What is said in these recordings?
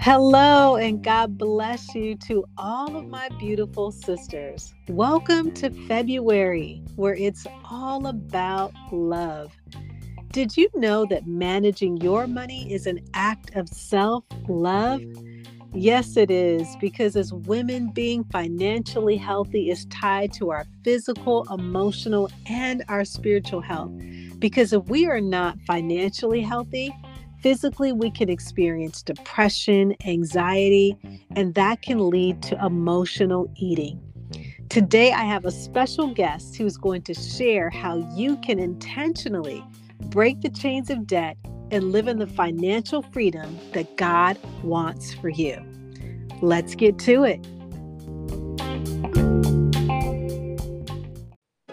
Hello, and God bless you to all of my beautiful sisters. Welcome to February, where it's all about love. Did you know that managing your money is an act of self love? Yes, it is, because as women, being financially healthy is tied to our physical, emotional, and our spiritual health. Because if we are not financially healthy, Physically, we can experience depression, anxiety, and that can lead to emotional eating. Today, I have a special guest who's going to share how you can intentionally break the chains of debt and live in the financial freedom that God wants for you. Let's get to it.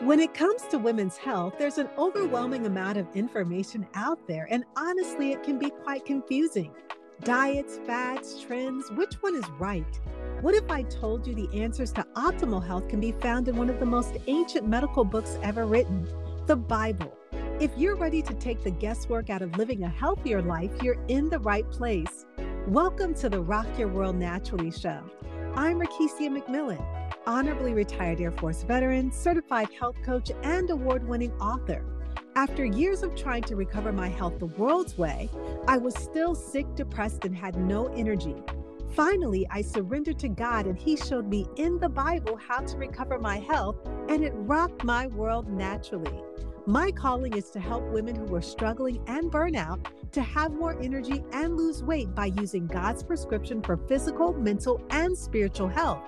When it comes to women's health, there's an overwhelming amount of information out there, and honestly, it can be quite confusing. Diets, fads, trends, which one is right? What if I told you the answers to optimal health can be found in one of the most ancient medical books ever written, the Bible? If you're ready to take the guesswork out of living a healthier life, you're in the right place. Welcome to the Rock Your World Naturally show. I'm Rakesia McMillan honorably retired Air Force veteran, certified health coach, and award winning author. After years of trying to recover my health the world's way, I was still sick, depressed, and had no energy. Finally, I surrendered to God, and He showed me in the Bible how to recover my health, and it rocked my world naturally. My calling is to help women who are struggling and burnout to have more energy and lose weight by using God's prescription for physical, mental, and spiritual health.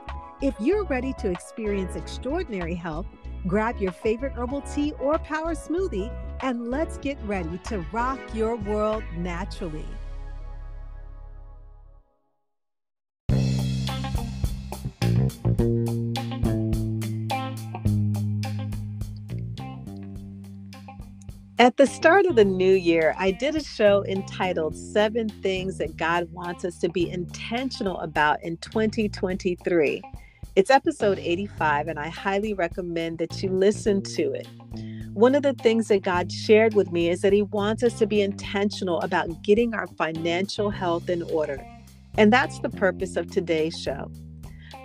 If you're ready to experience extraordinary health, grab your favorite herbal tea or power smoothie and let's get ready to rock your world naturally. At the start of the new year, I did a show entitled Seven Things That God Wants Us to Be Intentional About in 2023. It's episode 85, and I highly recommend that you listen to it. One of the things that God shared with me is that He wants us to be intentional about getting our financial health in order. And that's the purpose of today's show.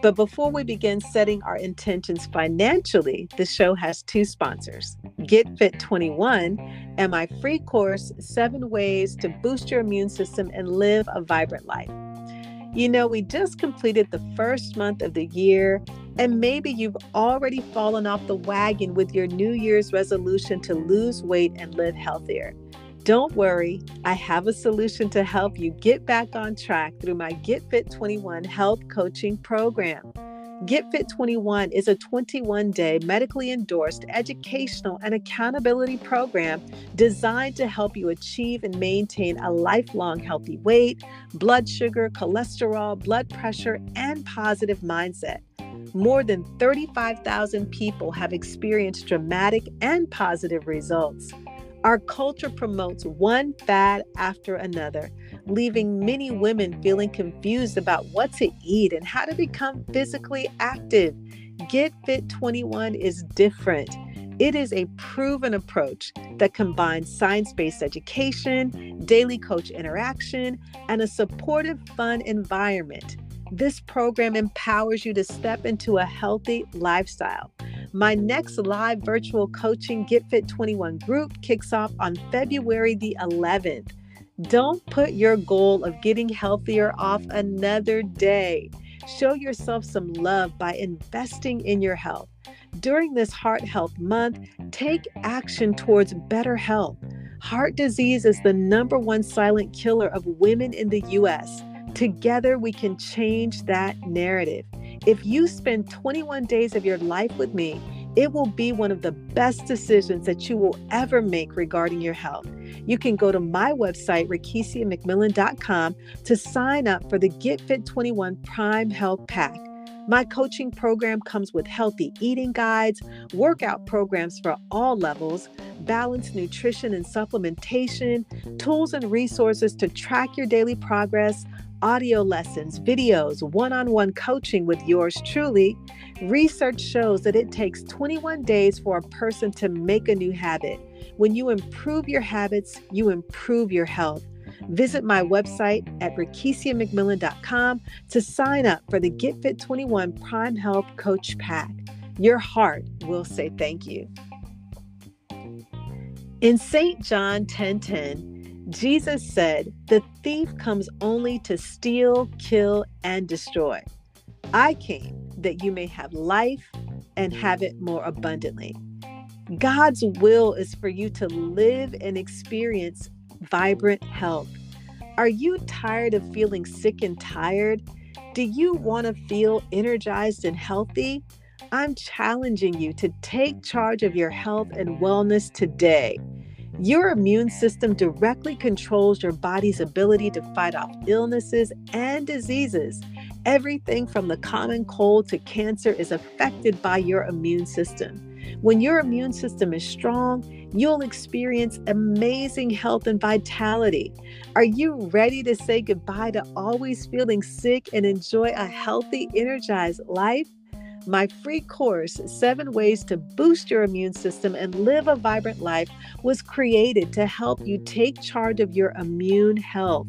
But before we begin setting our intentions financially, the show has two sponsors Get Fit 21 and my free course, Seven Ways to Boost Your Immune System and Live a Vibrant Life. You know, we just completed the first month of the year, and maybe you've already fallen off the wagon with your New Year's resolution to lose weight and live healthier. Don't worry, I have a solution to help you get back on track through my Get Fit 21 health coaching program. Get Fit 21 is a 21 day medically endorsed educational and accountability program designed to help you achieve and maintain a lifelong healthy weight, blood sugar, cholesterol, blood pressure, and positive mindset. More than 35,000 people have experienced dramatic and positive results. Our culture promotes one fad after another, leaving many women feeling confused about what to eat and how to become physically active. Get Fit 21 is different. It is a proven approach that combines science based education, daily coach interaction, and a supportive, fun environment. This program empowers you to step into a healthy lifestyle. My next live virtual coaching Get Fit 21 group kicks off on February the 11th. Don't put your goal of getting healthier off another day. Show yourself some love by investing in your health. During this Heart Health Month, take action towards better health. Heart disease is the number one silent killer of women in the U.S. Together, we can change that narrative. If you spend 21 days of your life with me, it will be one of the best decisions that you will ever make regarding your health. You can go to my website, rakesiamcmillan.com, to sign up for the Get Fit 21 Prime Health Pack. My coaching program comes with healthy eating guides, workout programs for all levels, balanced nutrition and supplementation, tools and resources to track your daily progress, audio lessons, videos, one on one coaching with yours truly. Research shows that it takes 21 days for a person to make a new habit, When you improve your habits, you improve your health. Visit my website at rakesiamcmillan.com to sign up for the Get Fit 21 Prime Health Coach Pack. Your heart will say thank you. In St. John 10:10, Jesus said, "The thief comes only to steal, kill, and destroy. I came that you may have life and have it more abundantly." God's will is for you to live and experience vibrant health. Are you tired of feeling sick and tired? Do you want to feel energized and healthy? I'm challenging you to take charge of your health and wellness today. Your immune system directly controls your body's ability to fight off illnesses and diseases. Everything from the common cold to cancer is affected by your immune system. When your immune system is strong, you'll experience amazing health and vitality. Are you ready to say goodbye to always feeling sick and enjoy a healthy, energized life? My free course, Seven Ways to Boost Your Immune System and Live a Vibrant Life, was created to help you take charge of your immune health.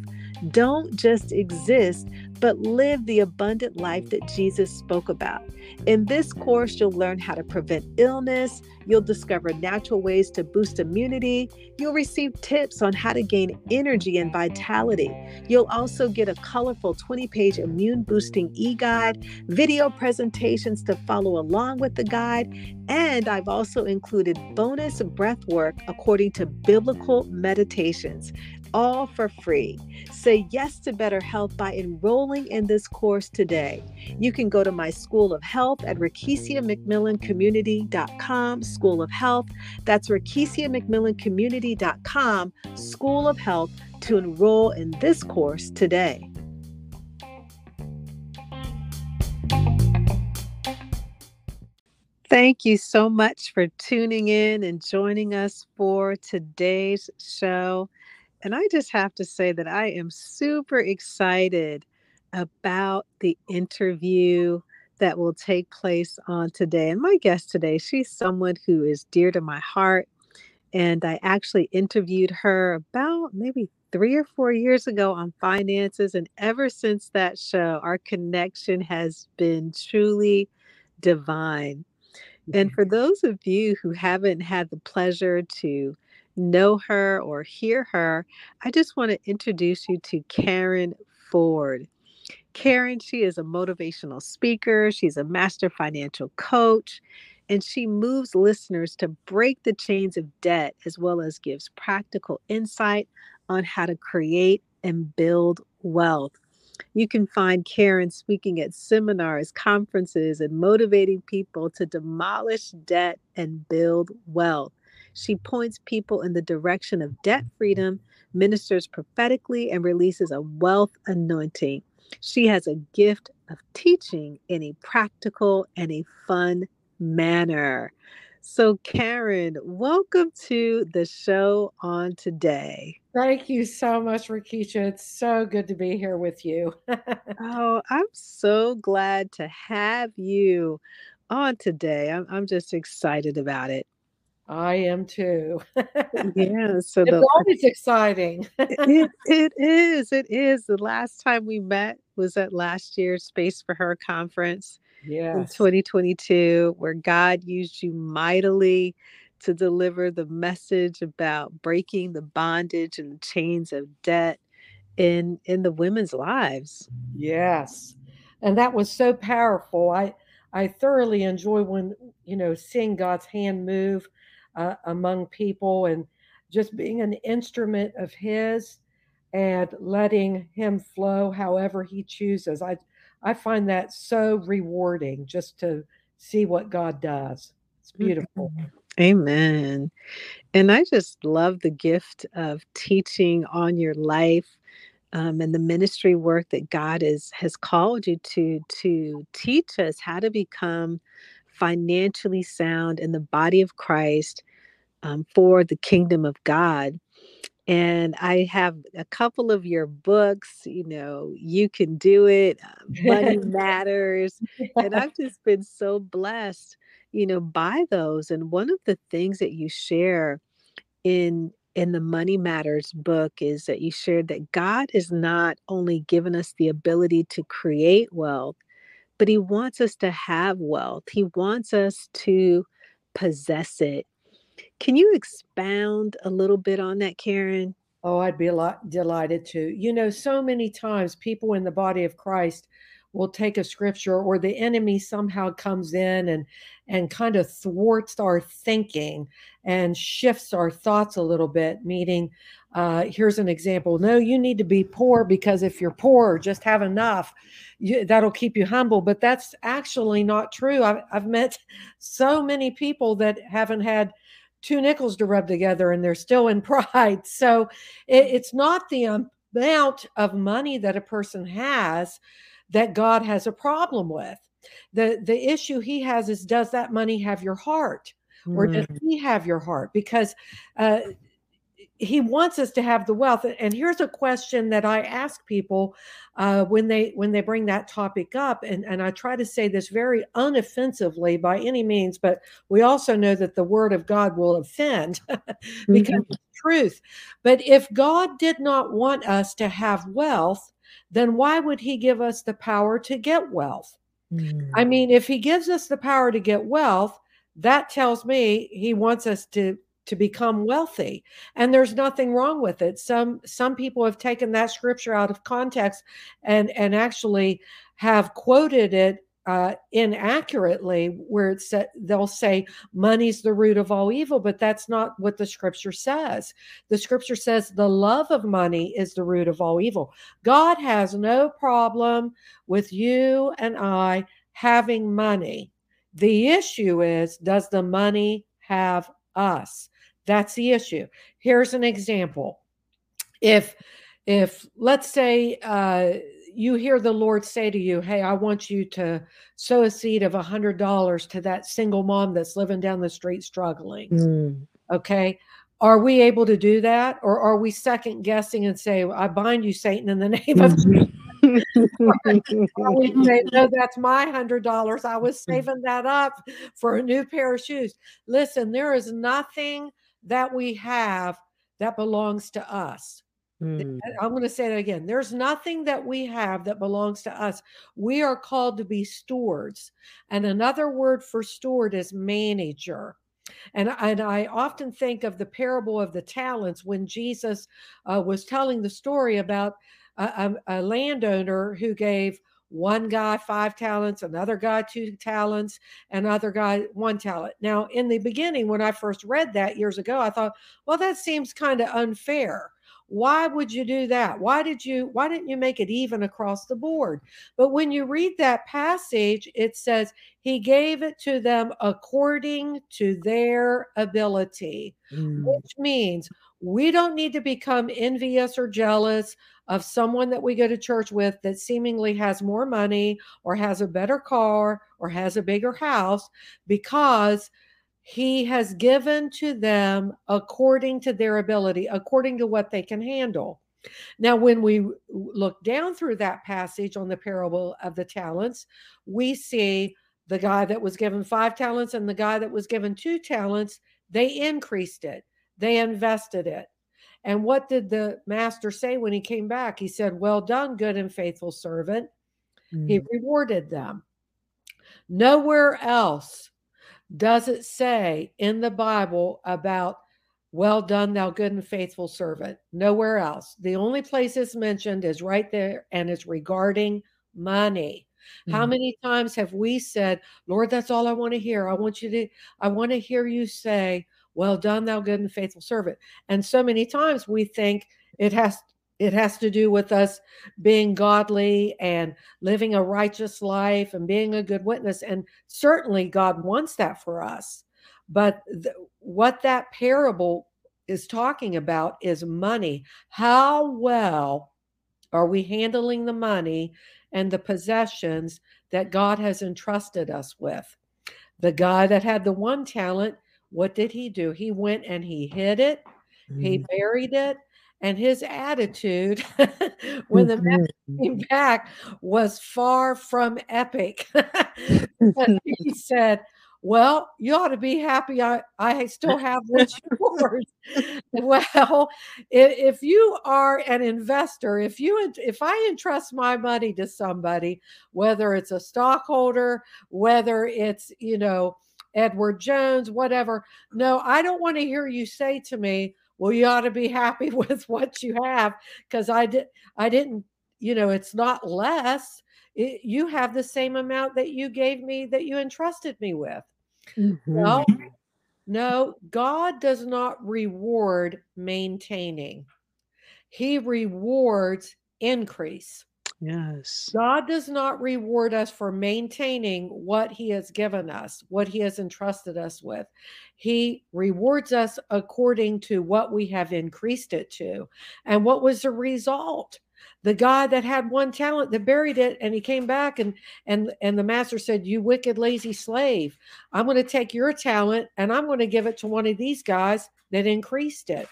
Don't just exist, but live the abundant life that Jesus spoke about. In this course, you'll learn how to prevent illness, you'll discover natural ways to boost immunity, you'll receive tips on how to gain energy and vitality. You'll also get a colorful 20 page immune boosting e guide, video presentations to follow along with the guide, and I've also included bonus breath work according to biblical meditations all for free. Say yes to better health by enrolling in this course today. You can go to my School of Health at RakesiaMcMillanCommunity.com, School of Health. That's RakesiaMcMillanCommunity.com, School of Health, to enroll in this course today. Thank you so much for tuning in and joining us for today's show. And I just have to say that I am super excited about the interview that will take place on today. And my guest today, she's someone who is dear to my heart. And I actually interviewed her about maybe three or four years ago on finances. And ever since that show, our connection has been truly divine. And mm-hmm. for those of you who haven't had the pleasure to know her or hear her, I just want to introduce you to Karen Ford. Karen, she is a motivational speaker, she's a master financial coach, and she moves listeners to break the chains of debt as well as gives practical insight on how to create and build wealth. You can find Karen speaking at seminars, conferences, and motivating people to demolish debt and build wealth. She points people in the direction of debt freedom, ministers prophetically, and releases a wealth anointing. She has a gift of teaching in a practical and a fun manner. So, Karen, welcome to the show on today. Thank you so much, Rakesia. It's so good to be here with you. oh, I'm so glad to have you on today. I'm, I'm just excited about it. I am too. yeah, so it's the, always exciting. it, it is. It is. The last time we met was at last year's Space for Her conference yes. in 2022, where God used you mightily to deliver the message about breaking the bondage and the chains of debt in in the women's lives. Yes. And that was so powerful. I I thoroughly enjoy when, you know, seeing God's hand move uh, among people and just being an instrument of His and letting Him flow however He chooses. I I find that so rewarding just to see what God does. It's beautiful. Mm-hmm. Amen. And I just love the gift of teaching on your life um, and the ministry work that God is, has called you to to teach us how to become financially sound in the body of Christ um, for the kingdom of God. And I have a couple of your books, you know, You Can Do It, uh, Money Matters. And I've just been so blessed, you know, by those. And one of the things that you share in in the Money Matters book is that you shared that God is not only given us the ability to create wealth, but he wants us to have wealth. He wants us to possess it. Can you expound a little bit on that, Karen? Oh, I'd be lot delighted to. You know, so many times people in the body of Christ will take a scripture or the enemy somehow comes in and and kind of thwarts our thinking and shifts our thoughts a little bit meaning uh, here's an example no you need to be poor because if you're poor just have enough you, that'll keep you humble but that's actually not true I've, I've met so many people that haven't had two nickels to rub together and they're still in pride so it, it's not the amount of money that a person has that God has a problem with. The the issue he has is does that money have your heart? Or does mm. he have your heart? Because uh, he wants us to have the wealth and here's a question that i ask people uh, when they when they bring that topic up and, and i try to say this very unoffensively by any means but we also know that the word of god will offend because mm-hmm. it's truth but if god did not want us to have wealth then why would he give us the power to get wealth? Mm. I mean, if he gives us the power to get wealth, that tells me he wants us to to become wealthy and there's nothing wrong with it some some people have taken that scripture out of context and and actually have quoted it uh, inaccurately, where it's said, they'll say money's the root of all evil, but that's not what the scripture says. The scripture says the love of money is the root of all evil. God has no problem with you and I having money. The issue is, does the money have us? That's the issue. Here's an example. If if let's say uh, you hear the Lord say to you, Hey, I want you to sow a seed of a hundred dollars to that single mom that's living down the street struggling. Mm. Okay. Are we able to do that? Or are we second guessing and say, I bind you, Satan, in the name of Jesus? we say, no, that's my hundred dollars. I was saving that up for a new pair of shoes. Listen, there is nothing that we have that belongs to us. Mm. I'm going to say that again. There's nothing that we have that belongs to us. We are called to be stewards. And another word for steward is manager. And, and I often think of the parable of the talents when Jesus uh, was telling the story about a, a, a landowner who gave one guy five talents, another guy two talents, another guy one talent. Now, in the beginning, when I first read that years ago, I thought, well, that seems kind of unfair why would you do that? Why did you why didn't you make it even across the board? But when you read that passage, it says he gave it to them according to their ability, mm. which means we don't need to become envious or jealous of someone that we go to church with that seemingly has more money or has a better car or has a bigger house because he has given to them according to their ability, according to what they can handle. Now, when we look down through that passage on the parable of the talents, we see the guy that was given five talents and the guy that was given two talents, they increased it, they invested it. And what did the master say when he came back? He said, Well done, good and faithful servant. Mm. He rewarded them. Nowhere else does it say in the Bible about, well done, thou good and faithful servant? Nowhere else. The only place it's mentioned is right there, and it's regarding money. Mm-hmm. How many times have we said, Lord, that's all I want to hear? I want you to, I want to hear you say, Well done, thou good and faithful servant. And so many times we think it has it has to do with us being godly and living a righteous life and being a good witness. And certainly God wants that for us. But th- what that parable is talking about is money. How well are we handling the money and the possessions that God has entrusted us with? The guy that had the one talent, what did he do? He went and he hid it, mm. he buried it, and his attitude when the mm-hmm. came back was far from epic. he said, Well, you ought to be happy. I, I still have what's yours. well, if you are an investor, if you if I entrust my money to somebody, whether it's a stockholder, whether it's you know Edward Jones, whatever, no, I don't want to hear you say to me, "Well, you ought to be happy with what you have," because I did I didn't you know it's not less it, you have the same amount that you gave me that you entrusted me with. Mm-hmm. No, no, God does not reward maintaining, He rewards increase. Yes. God does not reward us for maintaining what He has given us, what He has entrusted us with. He rewards us according to what we have increased it to. And what was the result? the guy that had one talent that buried it and he came back and and and the master said you wicked lazy slave i'm going to take your talent and i'm going to give it to one of these guys that increased it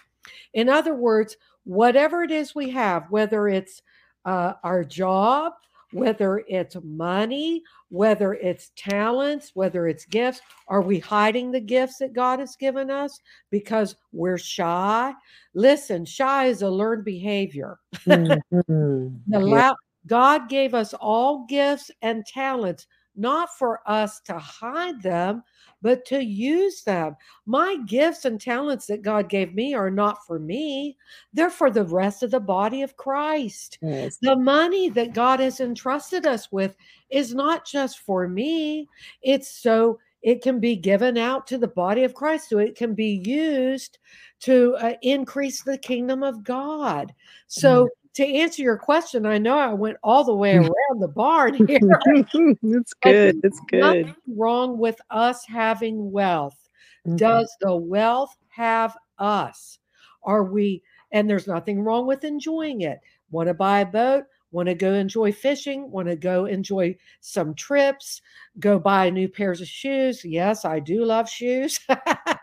in other words whatever it is we have whether it's uh, our job whether it's money, whether it's talents, whether it's gifts. Are we hiding the gifts that God has given us because we're shy? Listen, shy is a learned behavior. Mm-hmm. yeah. God gave us all gifts and talents, not for us to hide them, but to use them. My gifts and talents that God gave me are not for me, they're for the rest of the body of Christ. Yes. The money that God has entrusted us with is not just for me, it's so it can be given out to the body of Christ, so it can be used to uh, increase the kingdom of God. So, mm to answer your question, I know I went all the way around the barn here. it's good. It's good. Nothing wrong with us having wealth. Mm-hmm. Does the wealth have us? Are we, and there's nothing wrong with enjoying it. Want to buy a boat? Want to go enjoy fishing? Want to go enjoy some trips? Go buy new pairs of shoes? Yes, I do love shoes. I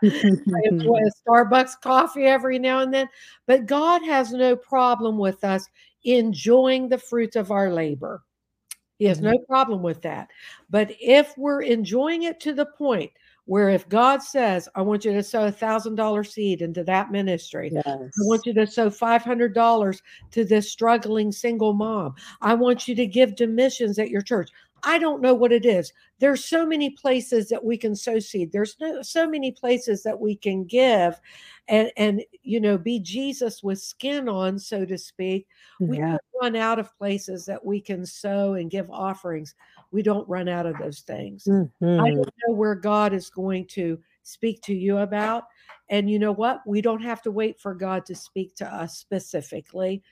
enjoy a Starbucks coffee every now and then. But God has no problem with us enjoying the fruits of our labor. He has no mm-hmm. problem with that. But if we're enjoying it to the point where if God says, I want you to sow a thousand dollar seed into that ministry, yes. I want you to sow five hundred dollars to this struggling single mom, I want you to give to missions at your church. I don't know what it is. There's so many places that we can sow seed. There's no, so many places that we can give and and you know be Jesus with skin on, so to speak. We yeah. run out of places that we can sow and give offerings. We don't run out of those things. Mm-hmm. I don't know where God is going to speak to you about. And you know what? We don't have to wait for God to speak to us specifically.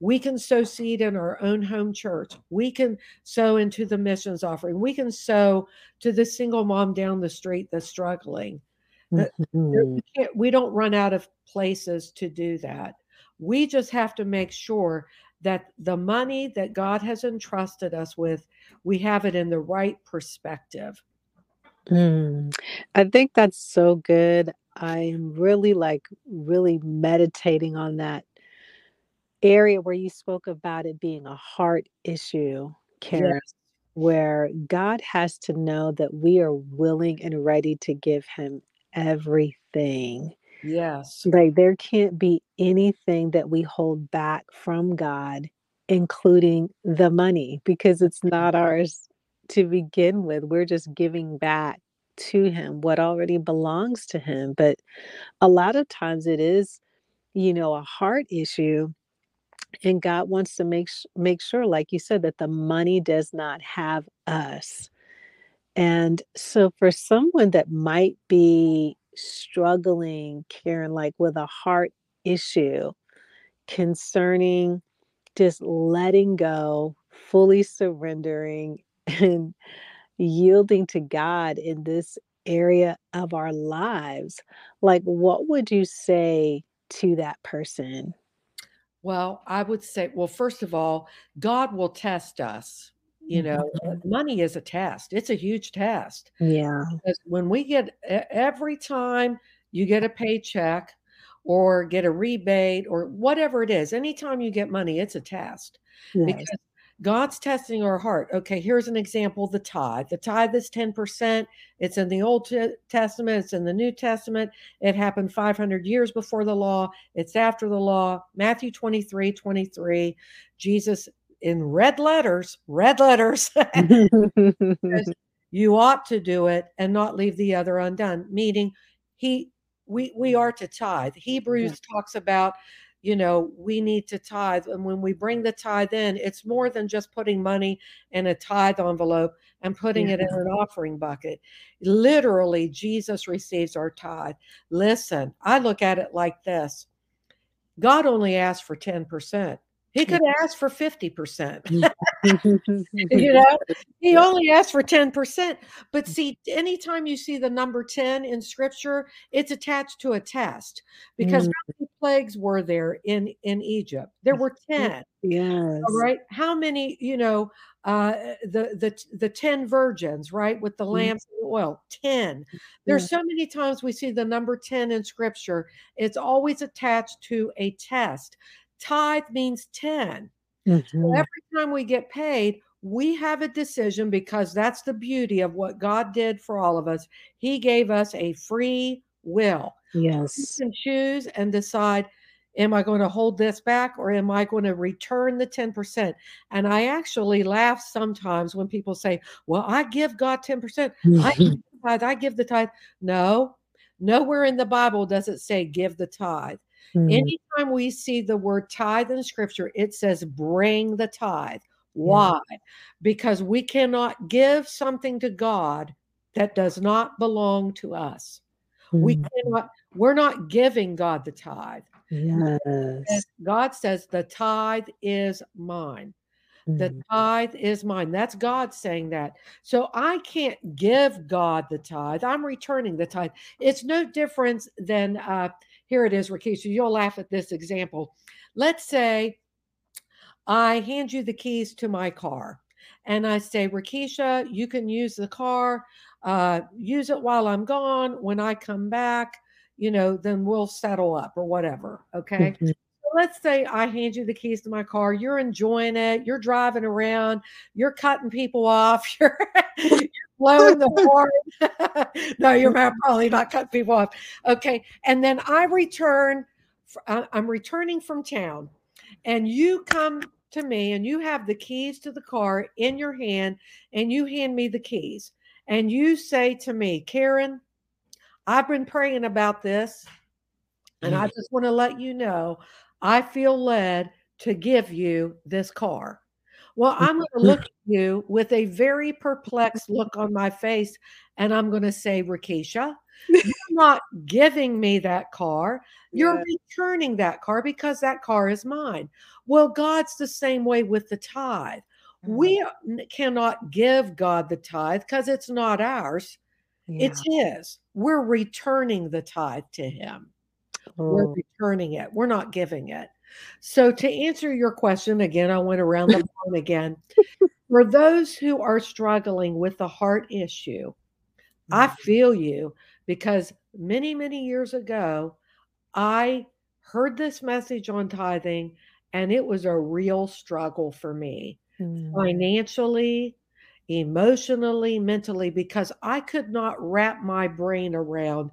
We can sow seed in our own home church. We can sow into the missions offering. We can sow to the single mom down the street that's struggling. Mm-hmm. We, we don't run out of places to do that. We just have to make sure that the money that God has entrusted us with, we have it in the right perspective. Mm, I think that's so good. I'm really like really meditating on that area where you spoke about it being a heart issue, Karen, yes. where God has to know that we are willing and ready to give Him everything. Yes. Like there can't be anything that we hold back from God, including the money, because it's not ours to begin with. We're just giving back to Him what already belongs to Him. But a lot of times it is, you know, a heart issue and God wants to make make sure like you said that the money does not have us. And so for someone that might be struggling Karen like with a heart issue concerning just letting go, fully surrendering and yielding to God in this area of our lives, like what would you say to that person? Well, I would say, well, first of all, God will test us. You know, mm-hmm. money is a test. It's a huge test. Yeah. Because when we get every time you get a paycheck or get a rebate or whatever it is, anytime you get money, it's a test. Yes. Because God's testing our heart. Okay, here's an example the tithe. The tithe is 10%. It's in the Old Testament, it's in the New Testament. It happened 500 years before the law, it's after the law. Matthew 23 23. Jesus in red letters, red letters, you ought to do it and not leave the other undone, meaning he we we mm. are to tithe. Hebrews yeah. talks about you know, we need to tithe. And when we bring the tithe in, it's more than just putting money in a tithe envelope and putting yeah. it in an offering bucket. Literally, Jesus receives our tithe. Listen, I look at it like this God only asked for 10%. He could ask for 50%. you know, he only asked for 10%. But see, anytime you see the number 10 in scripture, it's attached to a test because mm. how many plagues were there in, in Egypt? There were 10. Yes. All right. How many, you know, uh, the the the 10 virgins, right, with the mm. lamps mm. and oil, 10. There's yeah. so many times we see the number 10 in scripture. It's always attached to a test. Tithe means 10. Mm-hmm. So every time we get paid, we have a decision because that's the beauty of what God did for all of us. He gave us a free will. Yes. You can choose and decide am I going to hold this back or am I going to return the 10%? And I actually laugh sometimes when people say, well, I give God 10%. I give the tithe. I give the tithe. No, nowhere in the Bible does it say give the tithe. Mm. Anytime we see the word tithe in scripture, it says bring the tithe. Why? Mm. Because we cannot give something to God that does not belong to us. Mm. We cannot, we're not giving God the tithe. Yes. God says the tithe is mine. The mm. tithe is mine. That's God saying that. So I can't give God the tithe. I'm returning the tithe. It's no difference than uh, here it is, Rakesia. You'll laugh at this example. Let's say I hand you the keys to my car and I say, Rakesia, you can use the car, uh, use it while I'm gone. When I come back, you know, then we'll settle up or whatever. Okay. Mm-hmm. Let's say I hand you the keys to my car. You're enjoying it. You're driving around. You're cutting people off. You're, you're blowing the horn. no, you're probably not cutting people off. Okay. And then I return, I'm returning from town, and you come to me and you have the keys to the car in your hand, and you hand me the keys. And you say to me, Karen, I've been praying about this, and I mm. just want to let you know I feel led to give you this car. Well, I'm going to look at you with a very perplexed look on my face, and I'm going to say, Rakesia, you're not giving me that car. You're yeah. returning that car because that car is mine. Well, God's the same way with the tithe. Mm-hmm. We cannot give God the tithe because it's not ours, yeah. it's His. We're returning the tithe to Him. Oh. We're returning it, we're not giving it. So, to answer your question again, I went around the phone again. For those who are struggling with the heart issue, I mm-hmm. feel you because many, many years ago, I heard this message on tithing and it was a real struggle for me mm. financially, emotionally, mentally, because I could not wrap my brain around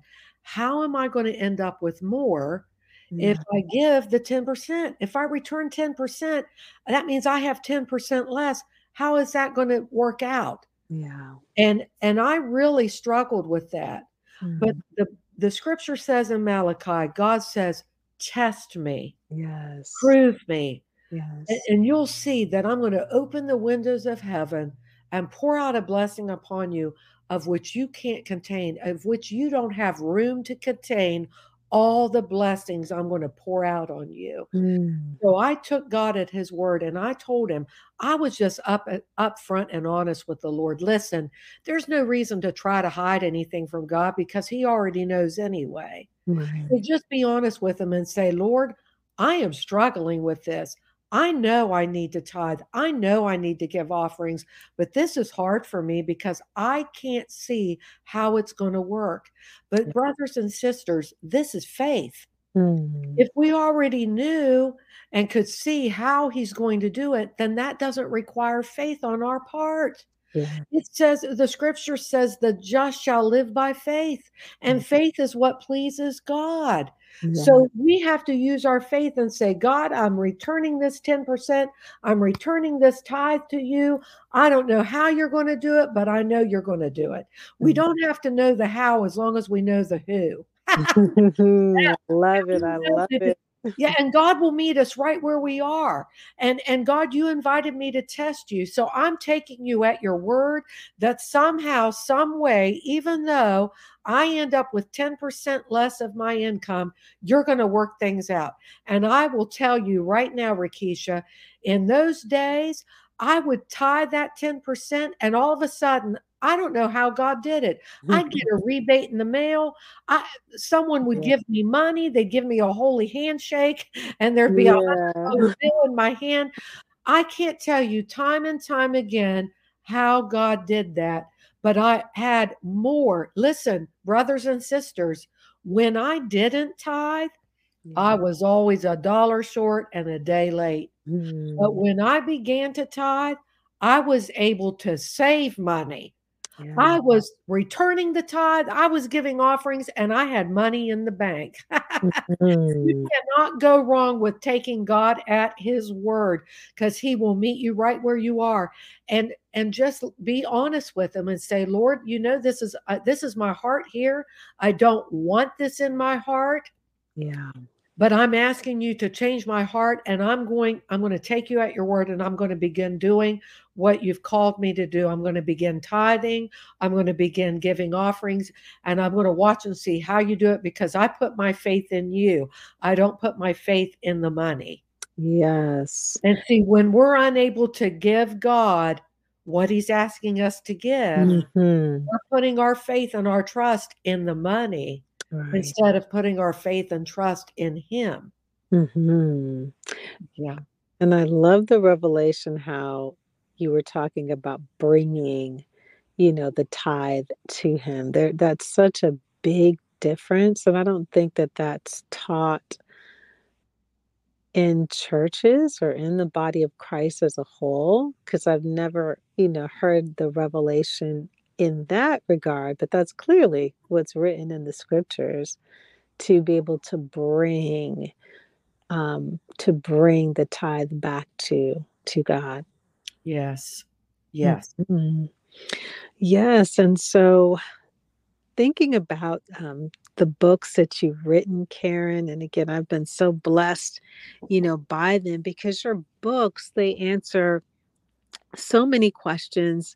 how am I going to end up with more yeah. If I give the 10%, if I return 10%, that means I have 10% less. How is that going to work out? Yeah. And and I really struggled with that. Mm-hmm. But the the scripture says in Malachi, God says, test me. Yes. Prove me. Yes. And, and you'll see that I'm going to open the windows of heaven and pour out a blessing upon you of which you can't contain, of which you don't have room to contain all the blessings I'm going to pour out on you. Mm. So I took God at his word and I told him I was just up up front and honest with the Lord. Listen, there's no reason to try to hide anything from God because he already knows anyway. Right. So just be honest with him and say, "Lord, I am struggling with this. I know I need to tithe. I know I need to give offerings, but this is hard for me because I can't see how it's going to work. But, brothers and sisters, this is faith. Mm. If we already knew and could see how he's going to do it, then that doesn't require faith on our part. Yeah. It says the scripture says the just shall live by faith, and Mhm. faith is what pleases God. Yeah. So we have to use our faith and say, God, I'm returning this 10%. I'm returning this tithe to you. I don't know how you're going to do it, but I know you're going to do it. We Mhm. don't have to know the how as long as we know the who. I love it. I love it. Yeah and god will meet us right where we are and and god you invited me to test you so i'm taking you at your word that somehow some way even though i end up with 10% less of my income you're going to work things out. And i will tell you right now rakesia in those days i would tie that 10% and all of a sudden I don't know how God did it. I'd get a rebate in the mail. I someone would Yeah. give me money. They'd give me a holy handshake, and there'd be a Yeah. $100 bill in my hand. I can't tell you time and time again how God did that, but I had more. Listen, brothers and sisters, when I didn't tithe, I was always a dollar short and a day late. But Mm. when I began to tithe, I was able to save money. Yeah. I was returning the tithe, I was giving offerings, and I had money in the bank. Mm. You cannot go wrong with taking God at his word because he will meet you right where you are and and just be honest with him and say lord you know this is uh, this is my heart here i don't want this in my heart Yeah. But i'm asking you to change my heart and i'm going i'm going to take you at your word and i'm going to begin doing what you've called me to do i'm going to begin tithing i'm going to begin giving offerings and i'm going to watch and see how you do it because i put my faith in you i don't put my faith in the money Yes. and see when we're unable to give god what he's asking us to give Mhm. we're putting our faith and our trust in the money Right. instead of putting our faith and trust in him Mhm. yeah And I love the revelation how you were talking about bringing, you know, the tithe to him. There, that's such a big difference, and I don't think that that's taught in churches or in the body of Christ as a whole. Because I've never, you know, heard the revelation in that regard. But that's clearly what's written in the scriptures to be able to bring um, to bring the tithe back to to God. yes yes Mhm. Yes, and so thinking about um, the books that you've written, Karen, and again, I've been so blessed, you know, by them because your books they answer so many questions,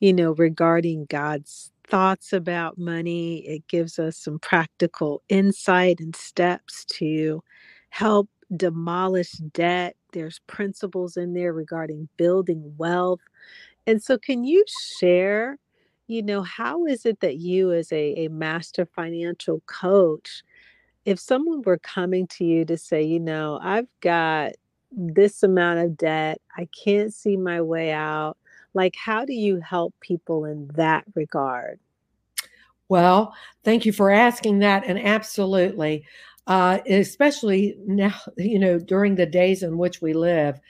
you know, regarding God's thoughts about money. It gives us some practical insight and steps to help demolish debt. There's principles in there regarding building wealth. And so, can you share, you know, how is it that you, as a, a master financial coach, if someone were coming to you to say, you know, I've got this amount of debt, I can't see my way out, like, how do you help people in that regard? Well, thank you for asking that. And absolutely, uh, especially now, you know, during the days in which we live,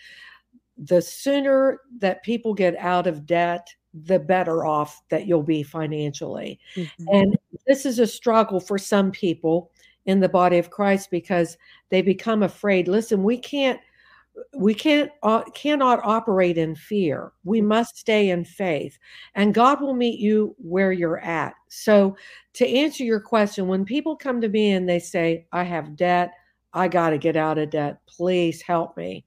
the sooner that people get out of debt, the better off that you'll be financially. Mhm. And this is a struggle for some people in the body of Christ because they become afraid. Listen, we can't we can't uh, cannot operate in fear. We must stay in faith, and God will meet you where you're at. So, to answer your question, when people come to me and they say, "I have debt, I got to get out of debt. Please help me,"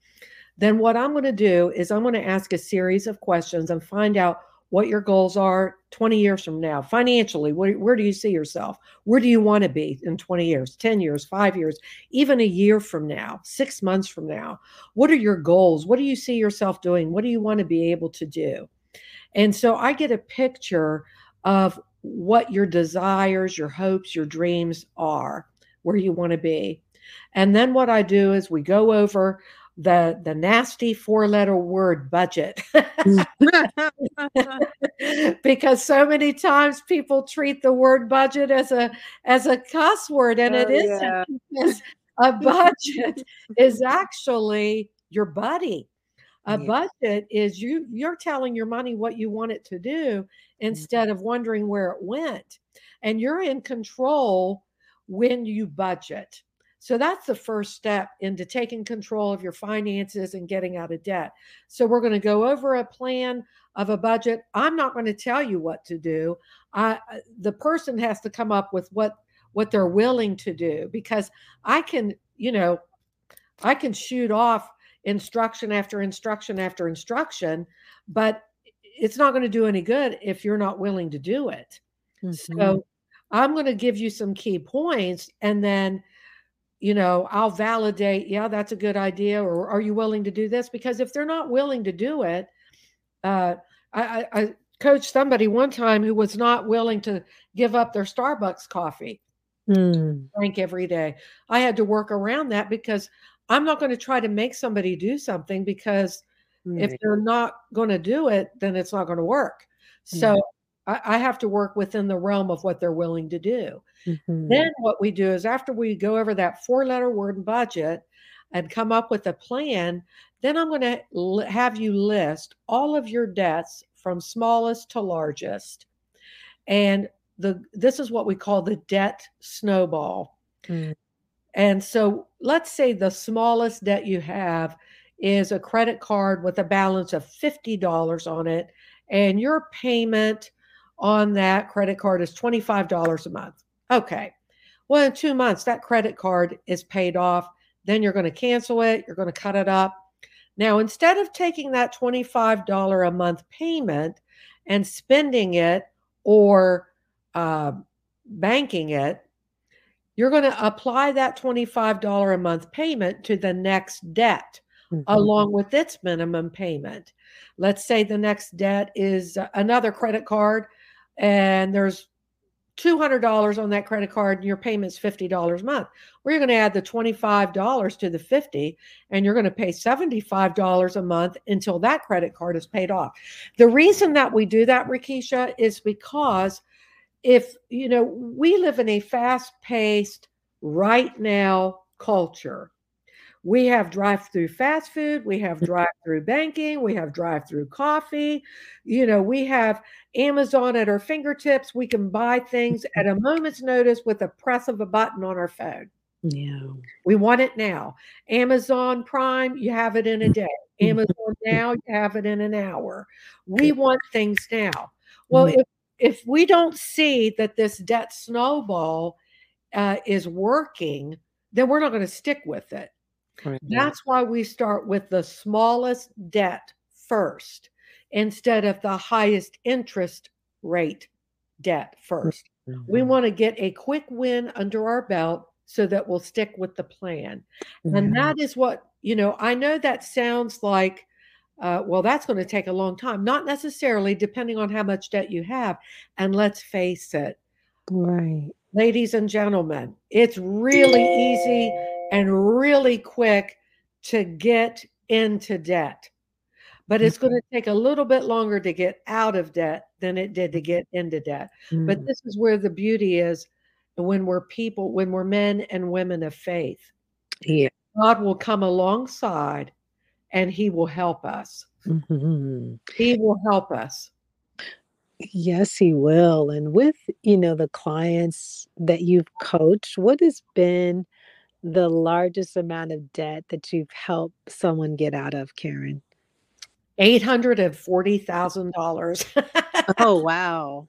then what I'm going to do is I'm going to ask a series of questions and find out what your goals are 20 years from now financially where, where do you see yourself? Where do you want to be in 20 years 10 years 5 years even a year from now 6 months from now? What are your goals? What do you see yourself doing? What do you want to be able to do? And so i get a picture of what your desires your hopes your dreams are where you want to be. And then what i do is we go over the the nasty four letter word budget because so many times people treat the word budget as a as a cuss word and oh, it isn't yeah. a budget is actually your buddy a yeah. budget is you you're telling your money what you want it to do mm-hmm. instead of wondering where it went and you're in control when you budget so that's the first step into taking control of your finances and getting out of debt. So we're going to go over a plan of a budget. I'm not going to tell you what to do. I, the person has to come up with what what they're willing to do because I can, you know, I can shoot off instruction after instruction after instruction, but it's not going to do any good if you're not willing to do it. Mm-hmm. So I'm going to give you some key points and then you know, I'll validate, yeah, that's a good idea, or are you willing to do this? Because if they're not willing to do it, uh, I, I coached somebody one time who was not willing to give up their Starbucks coffee, mm. drink every day. I had to work around that because I'm not going to try to make somebody do something because if they're not going to do it, then it's not going to work. So I, I, have to work within the realm of what they're willing to do. Mm-hmm. Then what we do is after we go over that four letter word budget and come up with a plan, then I'm going to l- have you list all of your debts from smallest to largest. And the this is what we call the debt snowball. Mm. And so let's say the smallest debt you have is a credit card with a balance of $50 on it and your payment on that credit card is $25 a month. Okay. Well, in two months, that credit card is paid off. Then you're going to cancel it, you're going to cut it up. Now, instead of taking that $25 a month payment and spending it or uh, banking it, you're going to apply that $25 a month payment to the next debt mm-hmm. along with its minimum payment. Let's say the next debt is another credit card and there's $200 on that credit card and your payment's $50 a month. We're going to add the $25 to the 50 and you're going to pay $75 a month until that credit card is paid off. The reason that we do that, Rakesia, is because if, you know, we live in a fast-paced right now culture we have drive through fast food, we have drive through banking, we have drive through coffee. You know, we have Amazon at our fingertips. We can buy things at a moment's notice with a press of a button on our phone. Yeah. We want it now. Amazon Prime, you have it in a day. Amazon now, you have it in an hour. We want things now. Well, if if we don't see that this debt snowball uh, is working, then we're not going to stick with it. Right. That's why we start with the smallest debt first instead of the highest interest rate debt 1st mm-hmm. We want to get a quick win under our belt so that we'll stick with the plan. Mm-hmm. And that is what, you know, I know that sounds like, uh, well, that's going to take a long time. Not necessarily, depending on how much debt you have. And let's face it. Right. Ladies and gentlemen, it's really easy and really quick to get into debt. But it's going to take a little bit longer to get out of debt than it did to get into debt. Mm. But this is where the beauty is when we're people, when we're men and women of faith. Yeah. God will come alongside and he will help us. Mm-hmm. He will help us. Yes, he will. And with, you know, the clients that you've coached, what has been the largest amount of debt that you've helped someone get out of, Karen? $840,000. oh, wow.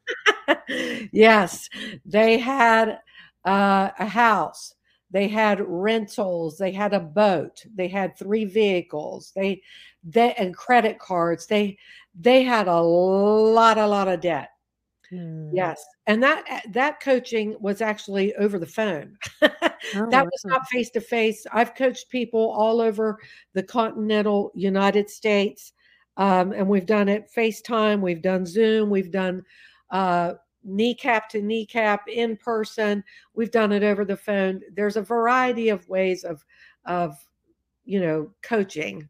yes. They had uh, a house, they had rentals, they had a boat, they had three vehicles, they, they and credit cards. They they had a lot, a lot of debt. Hmm. Yes. And that eh, that coaching was actually over the phone. oh, that was not face to face. I've coached people all over the continental United States. Um, and we've done it FaceTime, we've done Zoom, we've done uh, kneecap to kneecap in person, we've done it over the phone. There's a variety of ways of of you know, coaching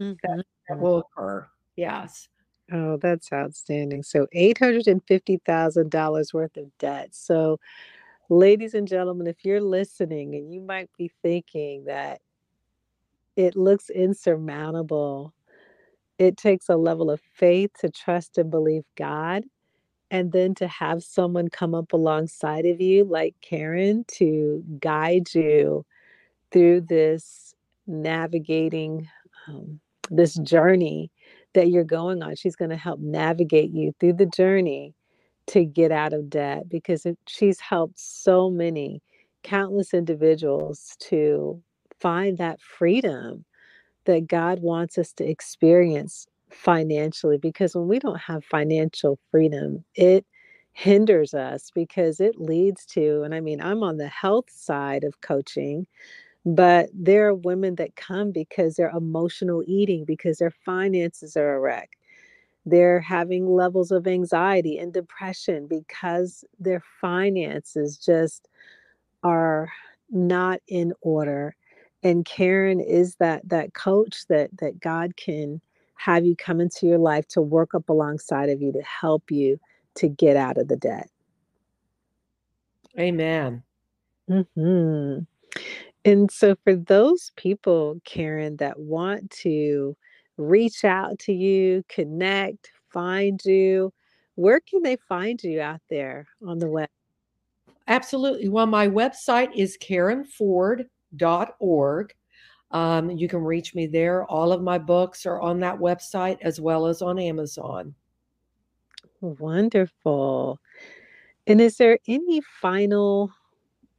mm-hmm. that, that will occur. Yes. Oh, that's outstanding. So $850,000 worth of debt. So, ladies and gentlemen, if you're listening and you might be thinking that it looks insurmountable, it takes a level of faith to trust and believe God. And then to have someone come up alongside of you, like Karen, to guide you through this navigating um, this journey that you're going on. She's going to help navigate you through the journey to get out of debt because she's helped so many, countless individuals to find that freedom that God wants us to experience financially. Because when we don't have financial freedom, it hinders us because it leads to, and I mean, I'm on the health side of coaching. But there are women that come because they're emotional eating, because their finances are a wreck. They're having levels of anxiety and depression because their finances just are not in order. And Karen is that that coach that that God can have you come into your life to work up alongside of you to help you to get out of the debt. Amen. hmm and so, for those people, Karen, that want to reach out to you, connect, find you, where can they find you out there on the web? Absolutely. Well, my website is karenford.org. Um, you can reach me there. All of my books are on that website as well as on Amazon. Wonderful. And is there any final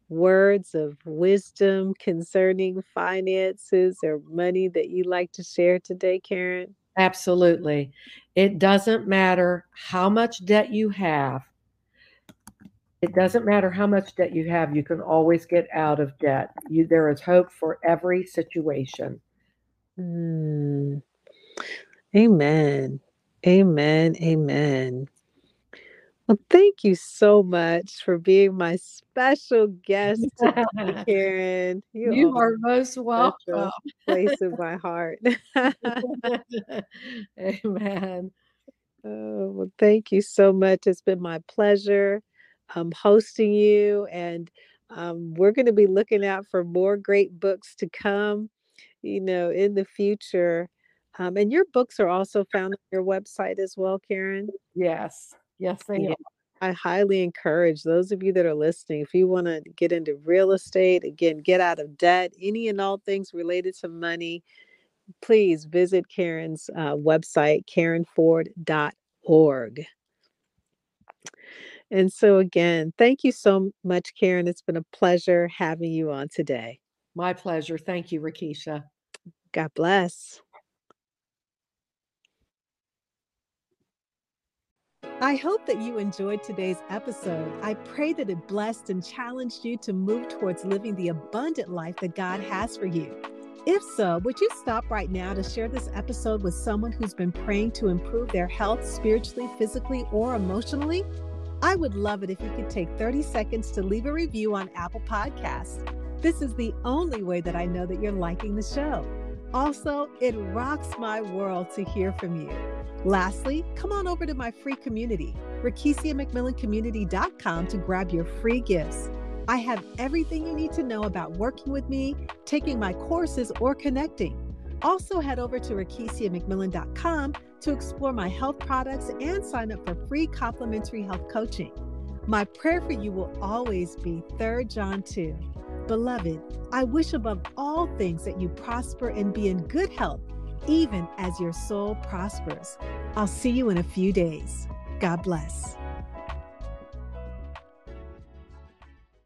words of wisdom concerning finances or money that you like to share today, Karen? Absolutely. It doesn't matter how much debt you have. It doesn't matter how much debt you have, you can always get out of debt. You, there is hope for every situation. Mm. Amen. Amen. Amen. Well, thank you so much for being my special guest today, Karen. You, you are most welcome. Place in my heart. Amen. Oh, well, thank you so much. It's been my pleasure um, hosting you, and um, we're going to be looking out for more great books to come. You know, in the future. Um, and your books are also found on your website as well, Karen. Yes. Yes, they yeah. I highly encourage those of you that are listening, if you want to get into real estate, again, get out of debt, any and all things related to money, please visit Karen's uh, website, karenford.org. And so, again, thank you so much, Karen. It's been a pleasure having you on today. My pleasure. Thank you, Rakesia. God bless. I hope that you enjoyed today's episode. I pray that it blessed and challenged you to move towards living the abundant life that God has for you. If so, would you stop right now to share this episode with someone who's been praying to improve their health spiritually, physically, or emotionally? I would love it if you could take 30 seconds to leave a review on Apple Podcasts. This is the only way that I know that you're liking the show. Also, it rocks my world to hear from you. Lastly, come on over to my free community, RakesiaMcMillanCommunity.com to grab your free gifts. I have everything you need to know about working with me, taking my courses, or connecting. Also, head over to RakesiaMcMillan.com to explore my health products and sign up for free complimentary health coaching. My prayer for you will always be 3 John 2. Beloved, I wish above all things that you prosper and be in good health, even as your soul prospers. I'll see you in a few days. God bless.